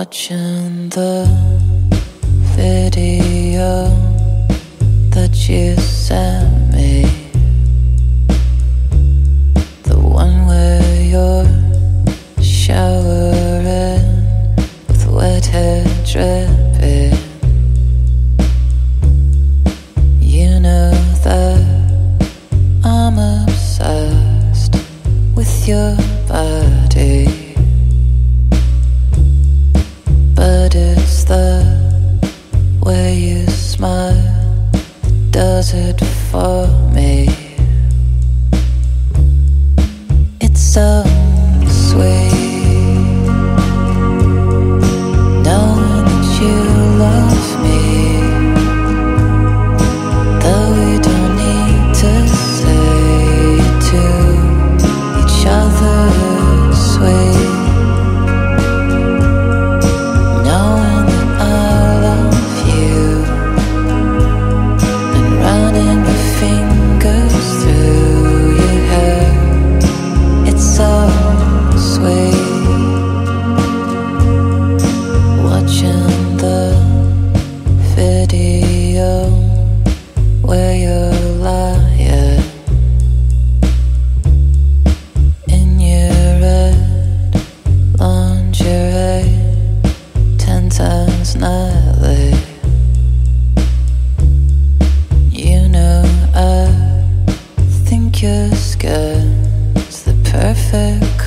watching the video that you sent for me. It's so sun's not. You know, I think your skin's the perfect.